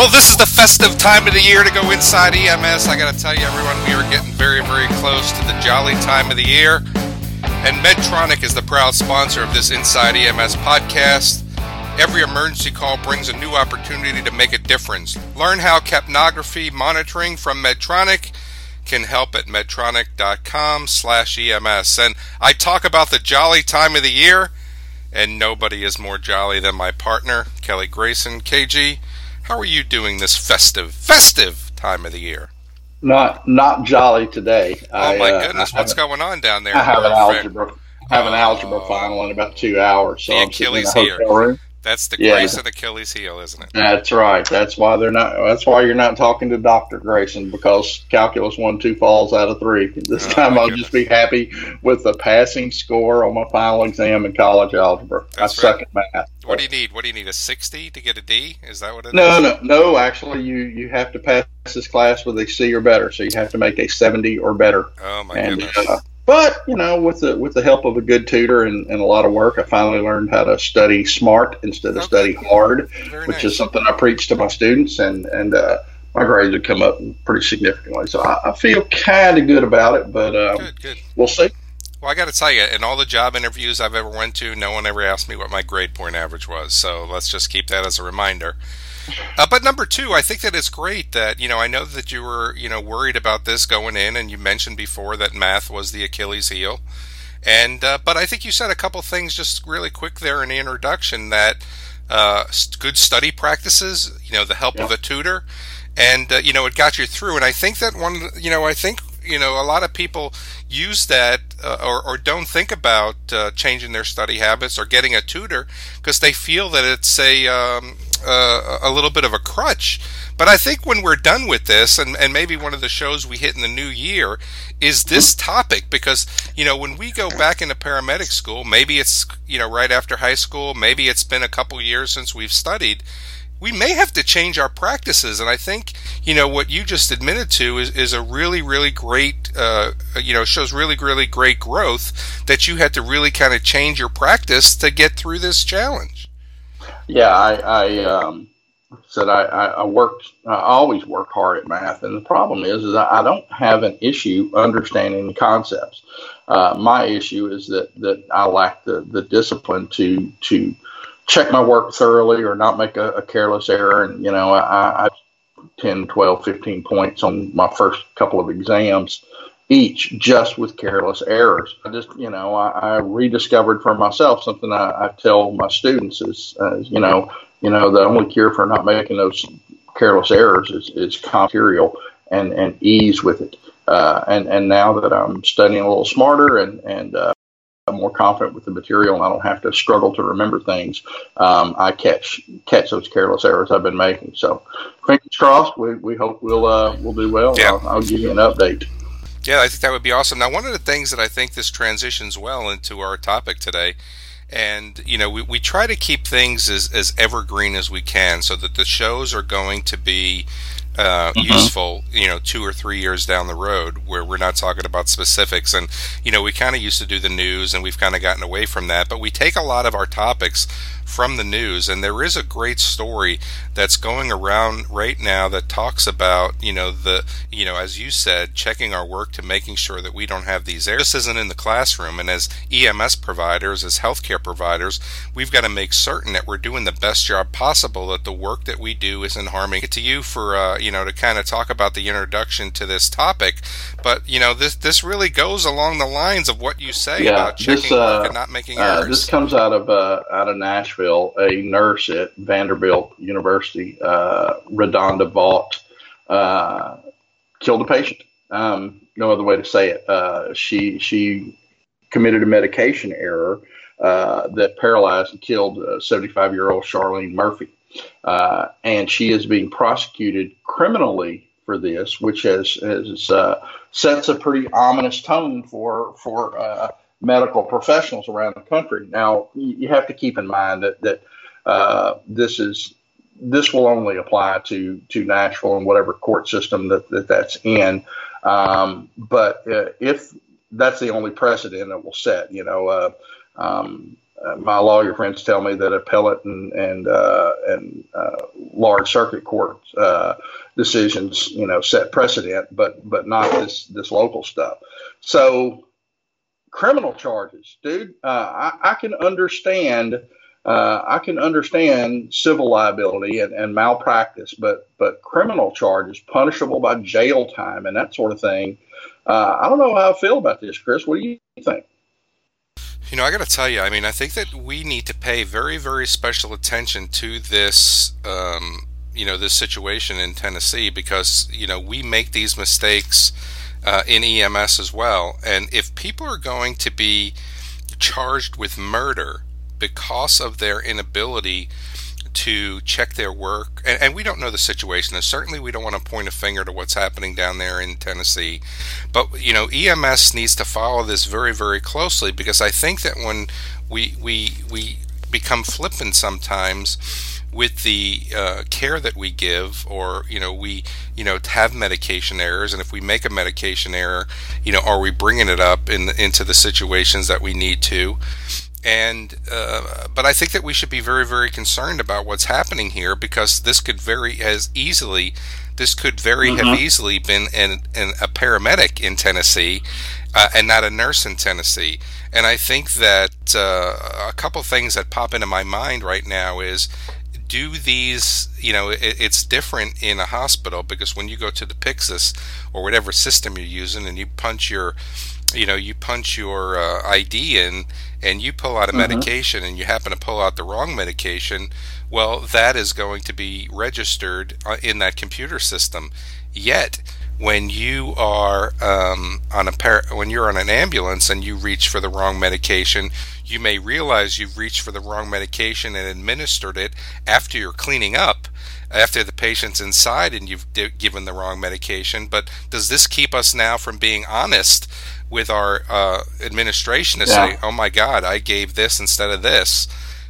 Well, this is the festive time of the year to go inside EMS. I got to tell you, everyone, we are getting very, very close to the jolly time of the year. And Medtronic is the proud sponsor of this Inside EMS podcast. Every emergency call brings a new opportunity to make a difference. Learn how capnography monitoring from Medtronic can help at medtronic.com slash EMS. And I talk about the jolly time of the year, and nobody is more jolly than my partner, Kelly Grayson. KG, how are you doing this festive, festive time of the year? Not not jolly today. Oh my uh, goodness, what's going on down there? I have an algebra have an algebra final in about two hours. So the Achilles here. Room. That's the yeah. Grayson Achilles heel, isn't it? That's right. That's why they're not. That's why you're not talking to Doctor Grayson because calculus one two falls out of three. This oh, time I'll goodness. just be happy with the passing score on my final exam in college algebra. That's I suck at math. What do you need? What do you need? A sixty to get a D? Is that what it no, is? No, no, Actually, you you have to pass this class with a C or better. So you have to make a seventy or better. Oh my and, goodness. Uh, but you know, with the with the help of a good tutor and, and a lot of work, I finally learned how to study smart instead of okay. study hard, Very which nice. is something I preach to my students, and and uh, my grades have come up pretty significantly. So I, I feel kind of good about it, but um, good, good. we'll see. Well, I got to tell you, in all the job interviews I've ever went to, no one ever asked me what my grade point average was. So let's just keep that as a reminder. Uh, but number two, I think that it's great that you know I know that you were you know worried about this going in, and you mentioned before that math was the Achilles heel, and uh, but I think you said a couple things just really quick there in the introduction that uh, good study practices, you know, the help yeah. of a tutor, and uh, you know it got you through. And I think that one, you know, I think you know a lot of people use that uh, or, or don't think about uh, changing their study habits or getting a tutor because they feel that it's a um, uh, a little bit of a crutch. But I think when we're done with this, and, and maybe one of the shows we hit in the new year is this topic, because, you know, when we go back into paramedic school, maybe it's, you know, right after high school, maybe it's been a couple years since we've studied, we may have to change our practices. And I think, you know, what you just admitted to is, is a really, really great, uh, you know, shows really, really great growth that you had to really kind of change your practice to get through this challenge. Yeah, I, I um, said I, I worked. I always work hard at math, and the problem is, is I don't have an issue understanding the concepts. Uh, my issue is that that I lack the the discipline to to check my work thoroughly or not make a, a careless error. And you know, I, I 10, 12, 15 points on my first couple of exams each just with careless errors. I just, you know, I, I rediscovered for myself something I, I tell my students is, uh, you know, you know, the only cure for not making those careless errors is, is material and, and ease with it. Uh, and, and now that I'm studying a little smarter and, and, uh, I'm more confident with the material and I don't have to struggle to remember things. Um, I catch catch those careless errors I've been making. So fingers crossed. We, we hope we'll uh, we'll do well. Yeah. I'll, I'll give you an update. Yeah, I think that would be awesome. Now, one of the things that I think this transitions well into our topic today, and you know, we, we try to keep things as, as evergreen as we can so that the shows are going to be uh, mm-hmm. useful, you know, two or three years down the road, where we're not talking about specifics. And you know, we kind of used to do the news, and we've kind of gotten away from that. But we take a lot of our topics from the news, and there is a great story that's going around right now that talks about, you know, the, you know, as you said, checking our work to making sure that we don't have these errors. This isn't in the classroom, and as EMS providers, as healthcare providers, we've got to make certain that we're doing the best job possible, that the work that we do isn't harming. it To you for, uh, you know, to kind of talk about the introduction to this topic, but you know, this this really goes along the lines of what you say yeah, about checking this, uh, work and not making errors. Uh, this comes out of uh, out of Nashville. A nurse at Vanderbilt University, uh, Redonda Vaught, uh, killed a patient. Um, no other way to say it. Uh, she she committed a medication error uh, that paralyzed and killed 75 year old Charlene Murphey, uh, and she is being prosecuted criminally for this, which has, has uh, sets a pretty ominous tone for for medical professionals around the country. Now, you have to keep in mind that that uh, this is this will only apply to to Nashville and whatever court system that, that that's in. Um, but uh, if that's the only precedent it will set, you know, uh, um, uh, my lawyer friends tell me that appellate and and uh, and uh, large circuit court uh, decisions, you know, set precedent, but but not this this local stuff. So criminal charges, dude. Uh, I, I, can understand. Uh, I can understand civil liability and, and malpractice, but but criminal charges, punishable by jail time and that sort of thing. I don't know how I feel about this, Chris. What do you think? You know, I got to tell you, I mean, I think that we need to pay very, very special attention to this, um, you know, this situation in Tennessee because, you know, we make these mistakes uh, in EMS as well. And if people are going to be charged with murder because of their inability to check their work, and, and, we don't know the situation. And certainly, we don't want to point a finger to what's happening down there in Tennessee. But you know, EMS needs to follow this very, very closely because I think that when we we we become flippant sometimes with the uh, care that we give, or you know, we you know have medication errors, and if we make a medication error, you know, are we bringing it up in into the situations that we need to? And uh, but I think that we should be very very concerned about what's happening here because this could very as easily this could very mm-hmm. have easily been an, an, a paramedic in Tennessee uh, and not a nurse in Tennessee and I think that uh, a couple things that pop into my mind right now is do these you know it, it's different in a hospital because when you go to the Pyxis or whatever system you're using and you punch your you know you punch your uh, ID in and you pull out a mm-hmm. medication and you happen to pull out the wrong medication, well, that is going to be registered uh, in that computer system. Yet, when you are um, on a par- when you're on an ambulance and you reach for the wrong medication, you may realize you've reached for the wrong medication and administered it after you're cleaning up, after the patient's inside and you've d- given the wrong medication. But does this keep us now from being honest with our uh, administration to yeah. say, "Oh my God, I gave this instead of this,"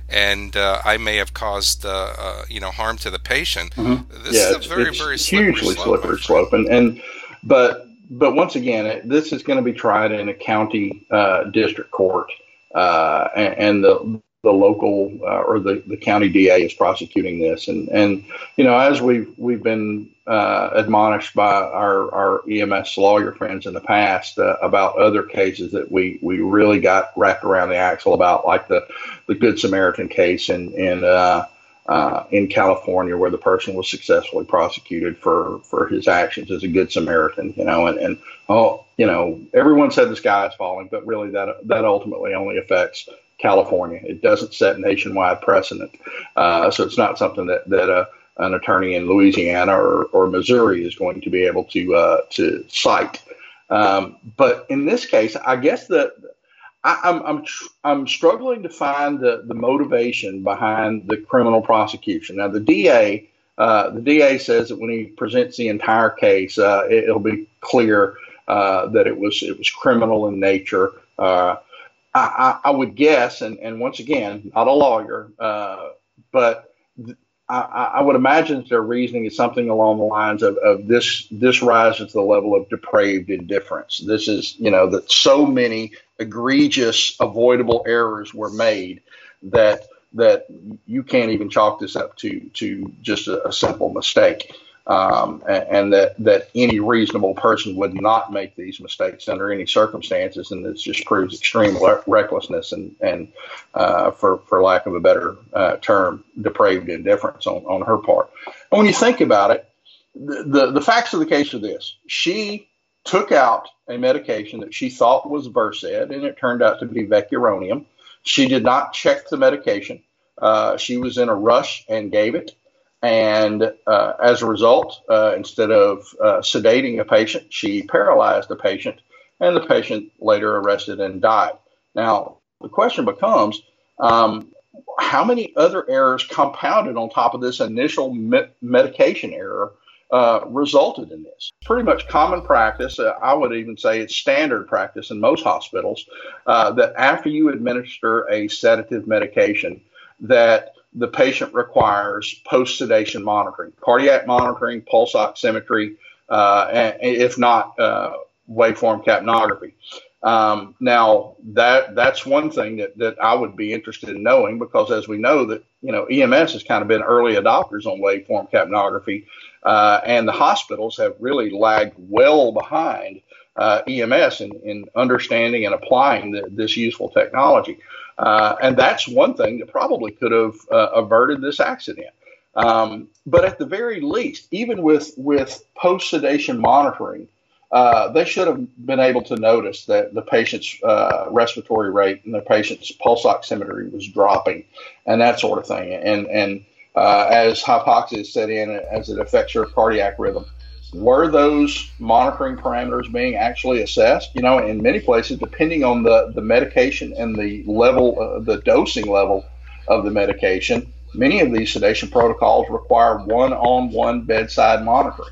and uh, I may have caused uh, uh you know harm to the patient. Mm-hmm. This yeah, is a very very slippery hugely slope, slippery slope, and and but but once again, it, this is going to be tried in a county uh, district court, uh, and, and the the local uh, or the, the county DA is prosecuting this. And, and you know, as we've, we've been uh, admonished by our, our EMS lawyer friends in the past uh, about other cases that we, we really got wrapped around the axle about, like the, the Good Samaritan case in, in, uh, uh, in California where the person was successfully prosecuted for, for his actions as a Good Samaritan, you know, and, and oh, you know, everyone said the sky is falling, but really that, that ultimately only affects California. It doesn't set nationwide precedent. Uh, so it's not something that, that uh, an attorney in Louisiana or, or Missouri is going to be able to, uh, to cite. Um, but in this case, I guess that I, am I'm, I'm, I'm struggling to find the, the motivation behind the criminal prosecution. Now, the DA, uh, the DA says that when he presents the entire case, uh, it, will be clear uh, that it was it was criminal in nature. Uh, I, I, would guess, and, and once again, not a lawyer, uh, but th- I, I, would imagine their reasoning is something along the lines of, of this this rises to the level of depraved indifference. This is, you know, that so many egregious avoidable errors were made that that you can't even chalk this up to to just a, a simple mistake um, and, that that any reasonable person would not make these mistakes under any circumstances, and this just proves extreme le- recklessness and and uh, for for lack of a better uh, term, depraved indifference on on her part. And when you think about it, the, the the facts of the case are this: she took out a medication that she thought was Versed, and it turned out to be vecuronium. She did not check the medication. Uh, she was in a rush and gave it. And uh, as a result, uh, instead of uh, sedating a patient, she paralyzed the patient, and the patient later arrested and died. Now, the question becomes um, how many other errors compounded on top of this initial me- medication error uh, resulted in this. Pretty much common practice. Uh, I would even say it's standard practice in most hospitals uh, that after you administer a sedative medication, that the patient requires post sedation monitoring, cardiac monitoring, pulse oximetry, uh, and if not, uh, waveform capnography. Um, now that that's one thing that, that I would be interested in knowing because as we know that you know EMS has kind of been early adopters on waveform capnography, uh, and the hospitals have really lagged well behind uh, EMS in, in understanding and applying the, this useful technology. Uh, and that's one thing that probably could have uh, averted this accident. Um, but at the very least, even with with post sedation monitoring uh, they should have been able to notice that the patient's uh, respiratory rate and the patient's pulse oximetry was dropping, and that sort of thing. And and uh, as hypoxia set in, as it affects your cardiac rhythm, were those monitoring parameters being actually assessed? You know, in many places, depending on the the medication and the level, uh, the dosing level of the medication, many of these sedation protocols require one-on-one bedside monitoring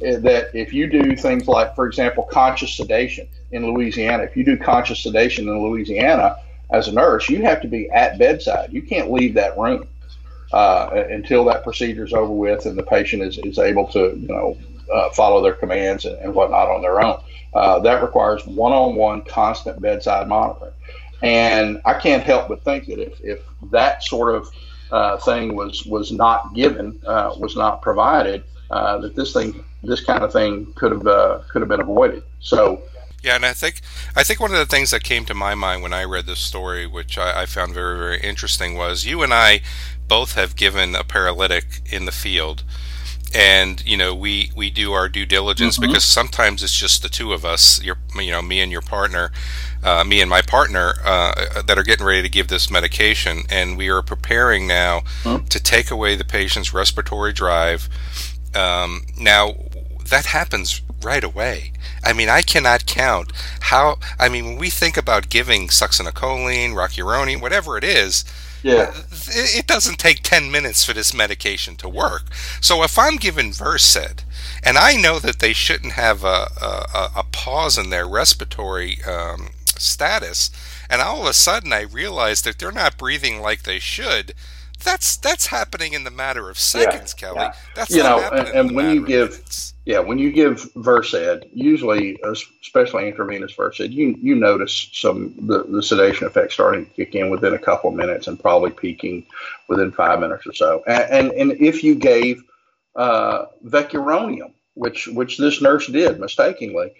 that if you do things like, for example, conscious sedation in Louisiana, if you do conscious sedation in Louisiana as a nurse, you have to be at bedside. You can't leave that room uh, until that procedure is over with and the patient is, is able to, you know, uh, follow their commands and, and, whatnot on their own. Uh, that requires one-on-one constant bedside monitoring. And I can't help but think that if, if that sort of uh, thing was was not given, uh, was not provided, uh, that this thing, this kind of thing, could have uh, could have been avoided. So. Yeah, and I think I think one of the things that came to my mind when I read this story, which I, I found very very interesting, was you and I both have given a paralytic in the field and you know we we do our due diligence mm-hmm. because sometimes it's just the two of us your you know me and your partner uh, me and my partner uh, that are getting ready to give this medication and we are preparing now mm-hmm. to take away the patient's respiratory drive um, now, that happens right away. I mean, I cannot count how. I mean, when we think about giving succinylcholine, rocuronium, whatever it is, yeah. it doesn't take 10 minutes for this medication to work. So if I'm given Versed, and I know that they shouldn't have a, a, a pause in their respiratory um, status, and all of a sudden I realize that they're not breathing like they should, that's that's happening in the matter of seconds, yeah, Kelly. Yeah. That's you know, and, and when you give yeah, when you give Versed, usually, especially intravenous Versed, you you notice some the, the sedation effect starting to kick in within a couple of minutes and probably peaking within five minutes or so. And and, and if you gave uh, vecuronium, which which this nurse did mistakenly,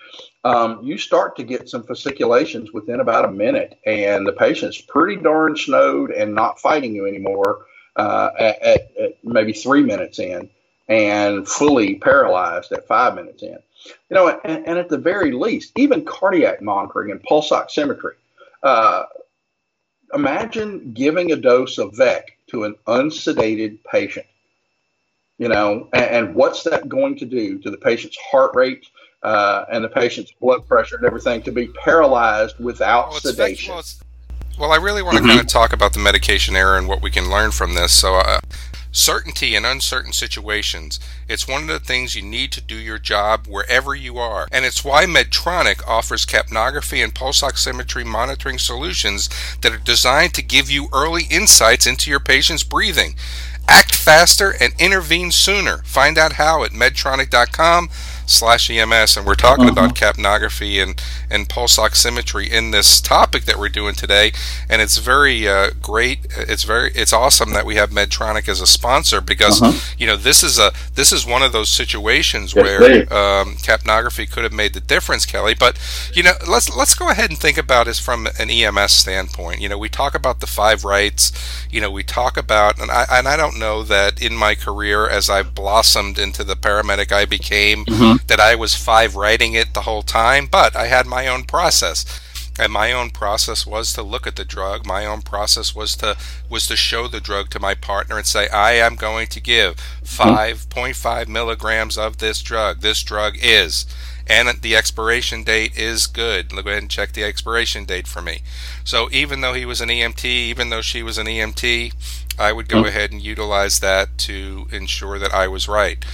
um, you start to get some fasciculations within about a minute, and the patient's pretty darn snowed and not fighting you anymore uh, at, at, at, maybe three minutes in and fully paralyzed at five minutes in. You know, and, and at the very least, even cardiac monitoring and pulse oximetry. Uh, imagine giving a dose of VEC to an unsedated patient. You know, and, and what's that going to do to the patient's heart rate, uh, and the patient's blood pressure and everything to be paralyzed without well, sedation. Well, well, I really want to mm-hmm. kind of talk about the medication error and what we can learn from this. So, uh, certainty in uncertain situations. It's one of the things you need to do your job wherever you are. And it's why Medtronic offers capnography and pulse oximetry monitoring solutions that are designed to give you early insights into your patient's breathing. Act faster and intervene sooner. Find out how at medtronic.com slash EMS, and we're talking uh-huh. about capnography and, and pulse oximetry in this topic that we're doing today. And it's very uh, great. It's very it's awesome that we have Medtronic as a sponsor because uh-huh. you know this is a this is one of those situations yes, where um, capnography could have made the difference, Kelly. But you know let's let's go ahead and think about this from an EMS standpoint. You know we talk about the five rights. You know we talk about and I and I don't know that in my career as I blossomed into the paramedic I became. Mm-hmm that I was five writing it the whole time, but I had my own process. And my own process was to look at the drug. My own process was to was to show the drug to my partner and say, I am going to give 5.5 milligrams of this drug. This drug is and the expiration date is good. Go ahead and check the expiration date for me. So even though he was an EMT, even though she was an EMT, I would go mm-hmm. ahead and utilize that to ensure that I was right.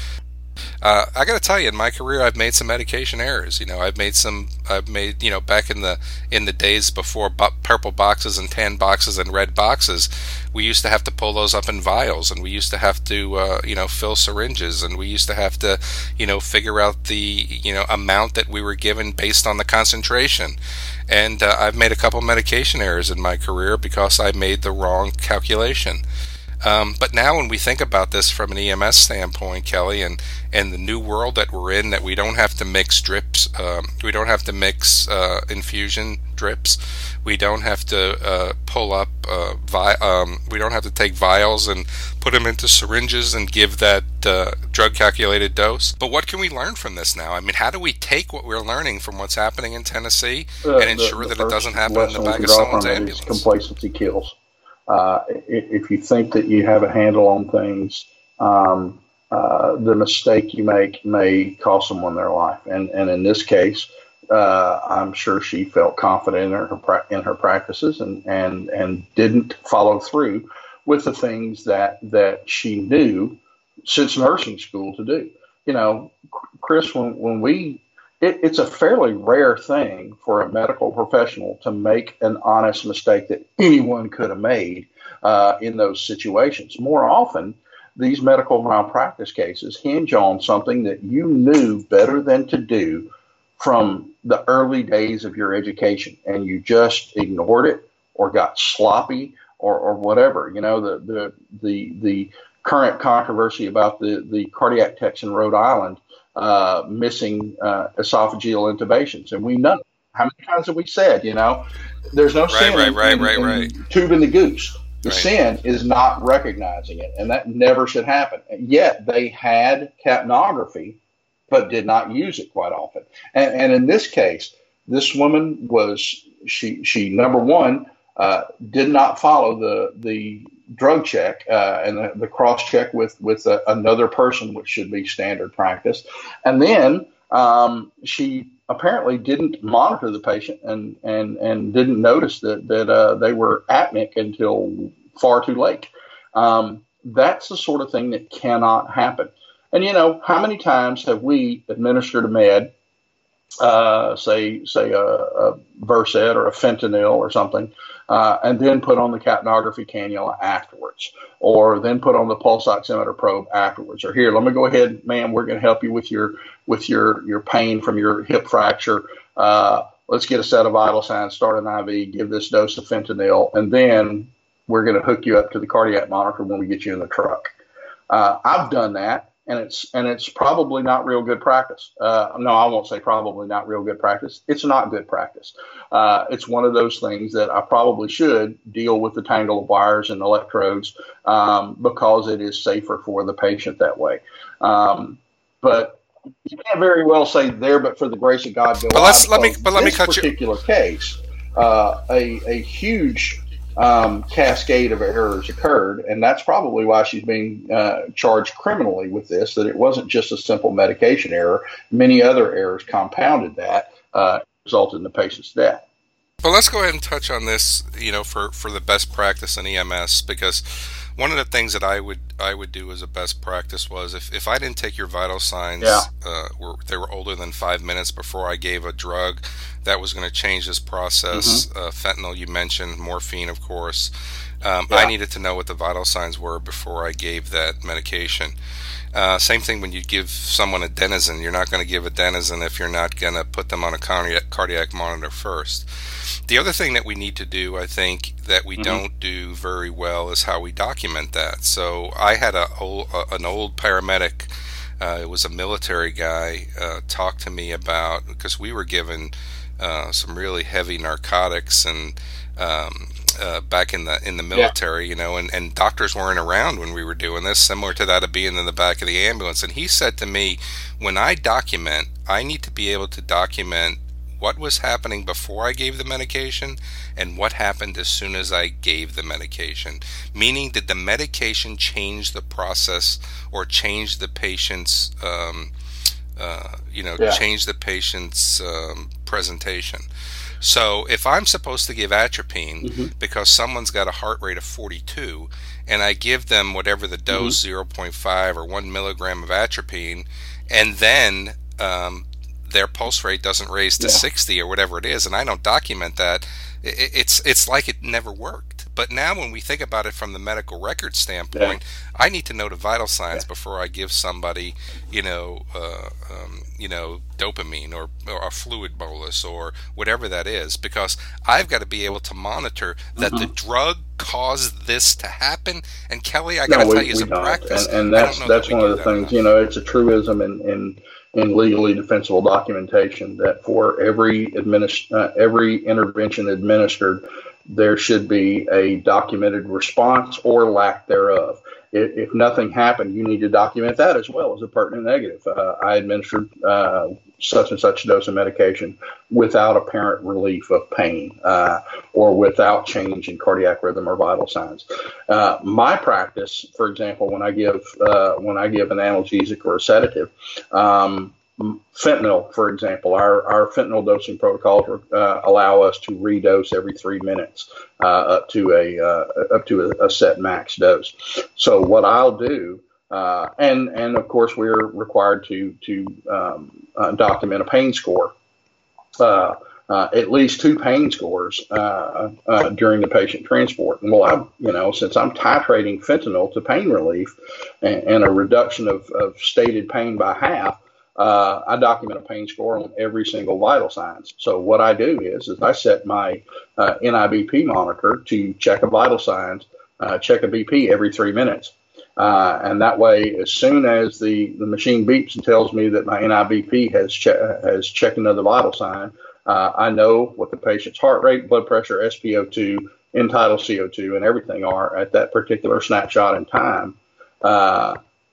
Uh, I got to tell you, in my career, I've made some medication errors. You know, I've made some. I've made you know back in the in the days before purple boxes and tan boxes and red boxes, we used to have to pull those up in vials, and we used to have to uh, you know fill syringes, and we used to have to you know figure out the you know amount that we were given based on the concentration. And uh, I've made a couple medication errors in my career because I made the wrong calculation. Um, but now, when we think about this from an EMS standpoint, Kelly, and and the new world that we're in, that we don't have to mix drips, um, we don't have to mix uh, infusion drips, we don't have to uh, pull up, uh, vi- um, we don't have to take vials and put them into syringes and give that uh, drug calculated dose. But what can we learn from this now? I mean, how do we take what we're learning from what's happening in Tennessee and ensure the, the that it doesn't happen in the back of someone's ambulance? Complacency kills. Uh, if you think that you have a handle on things, um, uh, the mistake you make may cost someone their life. And, and in this case, uh, I'm sure she felt confident in her in her practices and, and and didn't follow through with the things that that she knew since nursing school to do. You know, Chris, when when we it, it's a fairly rare thing for a medical professional to make an honest mistake that anyone could have made uh, in those situations. More often, these medical malpractice cases hinge on something that you knew better than to do from the early days of your education and you just ignored it or got sloppy or, or whatever. You know, the, the, the, the current controversy about the, the cardiac techs in Rhode Island uh, missing uh, esophageal intubations. And we know how many times have we said, you know, there's no right, sin right, right, in, right, in tubing the goose. The right. sin is not recognizing it, and that never should happen. And yet they had capnography, but did not use it quite often. And, and in this case, this woman was she she number one uh, did not follow the the drug check uh, and the, the, cross check with with a, another person, which should be standard practice. And then um, she apparently didn't monitor the patient and and and didn't notice that that uh, they were apneic until far too late. Um, that's the sort of thing that cannot happen. And you know, how many times have we administered a med uh, say say a, a Versed or a fentanyl or something, uh, and then put on the capnography cannula afterwards, or then put on the pulse oximeter probe afterwards. Or here, let me go ahead, ma'am. We're going to help you with your with your your pain from your hip fracture. Uh, let's get a set of vital signs, start an IV, give this dose of fentanyl, and then we're going to hook you up to the cardiac monitor when we get you in the truck. Uh, I've done that and it's and it's probably not real good practice. Uh, no, I won't say probably not real good practice. It's not good practice. Uh, it's one of those things that I probably should deal with the tangle of wires and electrodes um, because it is safer for the patient that way. Um, but you can't very well say there, but for the grace of God, go. But let's let me. But let me cut particular you. Particular case, uh, a a huge um, cascade of errors occurred, and that's probably why she's being uh, charged criminally with this. That it wasn't just a simple medication error; many other errors compounded that, uh, resulted in the patient's death. But let's go ahead and touch on this. You know, for for the best practice in EMS, because one of the things that I would I would do as a best practice was if, if I didn't take your vital signs, yeah. uh, were they were older than five minutes before I gave a drug, that was going to change this process. Mm-hmm. Uh, fentanyl, you mentioned, morphine, of course. Um, yeah. I needed to know what the vital signs were before I gave that medication. Uh, same thing when you give someone adenosine. You're not going to give adenosine if you're not going to put them on a cardiac, cardiac monitor first. The other thing that we need to do, I think, that we mm-hmm. don't do very well is how we document that. So I had a old, uh, an old paramedic. Uh, it was a military guy. Uh, talk to me about because we were given uh, some really heavy narcotics and um, uh, back in the in the military, yeah. you know, and, and doctors weren't around when we were doing this, similar to that of being in the back of the ambulance. And he said to me, when I document, I need to be able to document what was happening before I gave the medication and what happened as soon as I gave the medication. Meaning, did the medication change the process or change the patient's, um, uh, you know, yeah. change the patient's um, presentation? So if I'm supposed to give atropine mm-hmm. because someone's got a heart rate of 42 and I give them whatever the dose, mm-hmm. 0.5 or 1 milligram of atropine, and then um, their pulse rate doesn't raise to yeah. 60 or whatever it is, and I don't document that, it's it's like it never worked. But now, when we think about it from the medical record standpoint, yeah. I need to know the vital signs yeah. before I give somebody, you know, uh, um, you know, dopamine or, or, a fluid bolus or whatever that is, because I've got to be able to monitor that mm-hmm. the drug caused this to happen. And Kelly, I got to no, tell you, as a practice, and, and that's that's that one of the things. Enough. You know, it's a truism in, in in legally defensible documentation that for every administ- uh, every intervention administered, there should be a documented response or lack thereof if, nothing happened, you need to document that as well as a pertinent negative. Uh, I administered uh, such and such dose of medication without apparent relief of pain uh, or without change in cardiac rhythm or vital signs. Uh, my practice, for example, when I give uh, when I give an analgesic or a sedative, um, fentanyl, for example, our, our fentanyl dosing protocols uh, allow us to redose every three minutes uh, up to a uh, up to a, a, set max dose. So what I'll do, uh, and and of course we're required to to um, uh, document a pain score. Uh, at least two pain scores during the patient transport. And well, I, you know, since I'm titrating fentanyl to pain relief and, and a reduction of, of stated pain by half, uh, I document a pain score on every single vital signs. So what I do is, is I set my uh, NIBP monitor to check a vital signs, uh, check a BP every three minutes. Uh, and that way, as soon as the, the machine beeps and tells me that my NIBP has, che- has checked another vital sign, uh, I know what the patient's heart rate, blood pressure, SpO2, end tidal CO2, and everything are at that particular snapshot in time.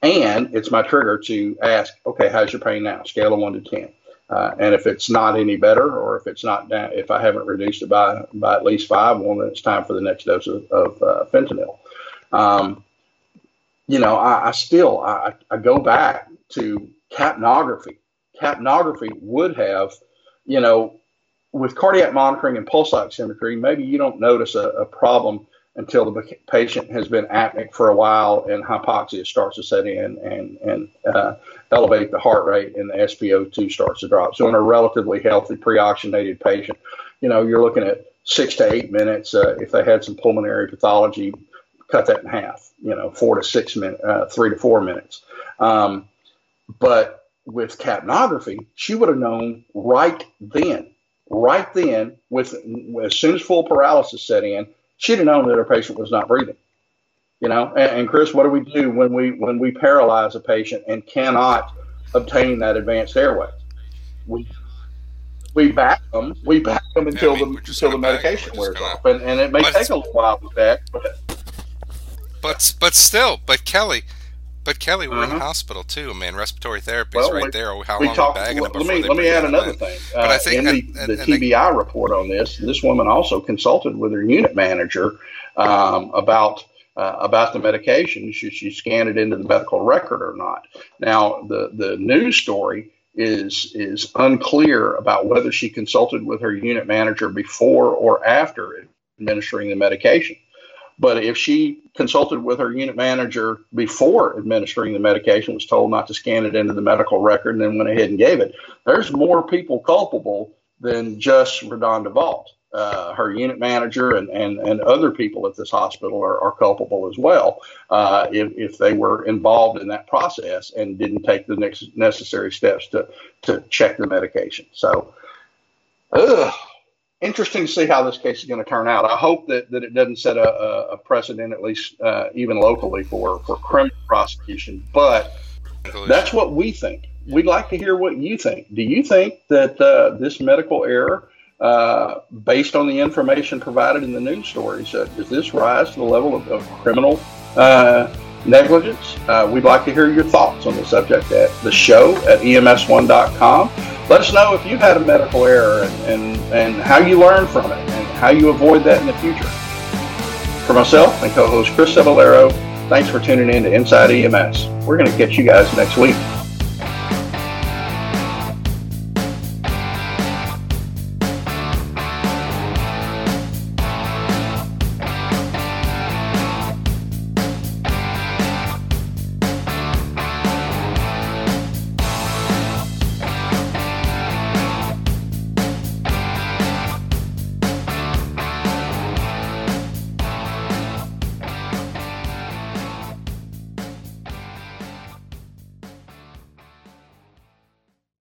And it's my trigger to ask, okay, how's your pain now? Scale of one to 10. Uh, and if it's not any better, or if it's not down, if I haven't reduced it by, by at least five, well, then it's time for the next dose of, of uh, fentanyl. Um, you know, I, I still, I, I go back to capnography. Capnography would have, you know, with cardiac monitoring and pulse oximetry, maybe you don't notice a, a problem until the patient has been apneic for a while and hypoxia starts to set in and, and uh, elevate the heart rate and the SpO2 starts to drop. So in a relatively healthy pre-oxygenated patient, you know, you're looking at six to eight minutes. Uh, if they had some pulmonary pathology, cut that in half, you know, four to six minutes, uh, three to four minutes. Um, but with capnography, she would have known right then, right then, with as soon as full paralysis set in, she'd have known that her patient was not breathing. You know, and, and Chris, what do we do when we when we paralyze a patient and cannot obtain that advanced airway? We we back them. We back them until yeah, I mean, the until the medication wears gonna, off, and, and it may take a little while with that. But but but still, but Kelly, but Kelly, we're uh-huh. in the hospital too, man. Respiratory therapy is well, right we, there. How we long talk, bagging let, let me let me add another in. thing. But uh, I think in the, and, the and TBI they, report on this, this woman also consulted with her unit manager um, about uh, about the medication. Should she scan it into the medical record or not? Now, the the news story is is unclear about whether she consulted with her unit manager before or after administering the medication. But if she consulted with her unit manager before administering the medication, was told not to scan it into the medical record, and then went ahead and gave it, there's more people culpable than just Redonda Vaught. Uh, her unit manager and, and, and other people at this hospital are, are culpable as well uh, if, if they were involved in that process and didn't take the next necessary steps to, to check the medication. So, ugh, interesting to see how this case is going to turn out. I hope that, that it doesn't set a, a precedent, at least uh, even locally, for, for criminal prosecution. But that's what we think. We'd like to hear what you think. Do you think that uh, this medical error, uh, based on the information provided in the news stories, uh, does this rise to the level of, of criminal uh, negligence? Uh, we'd like to hear your thoughts on the subject at the show at ems1.com let us know if you've had a medical error and, and, and how you learn from it and how you avoid that in the future. For myself and co-host Chris Cebollero, thanks for tuning in to Inside EMS. We're going to catch you guys next week.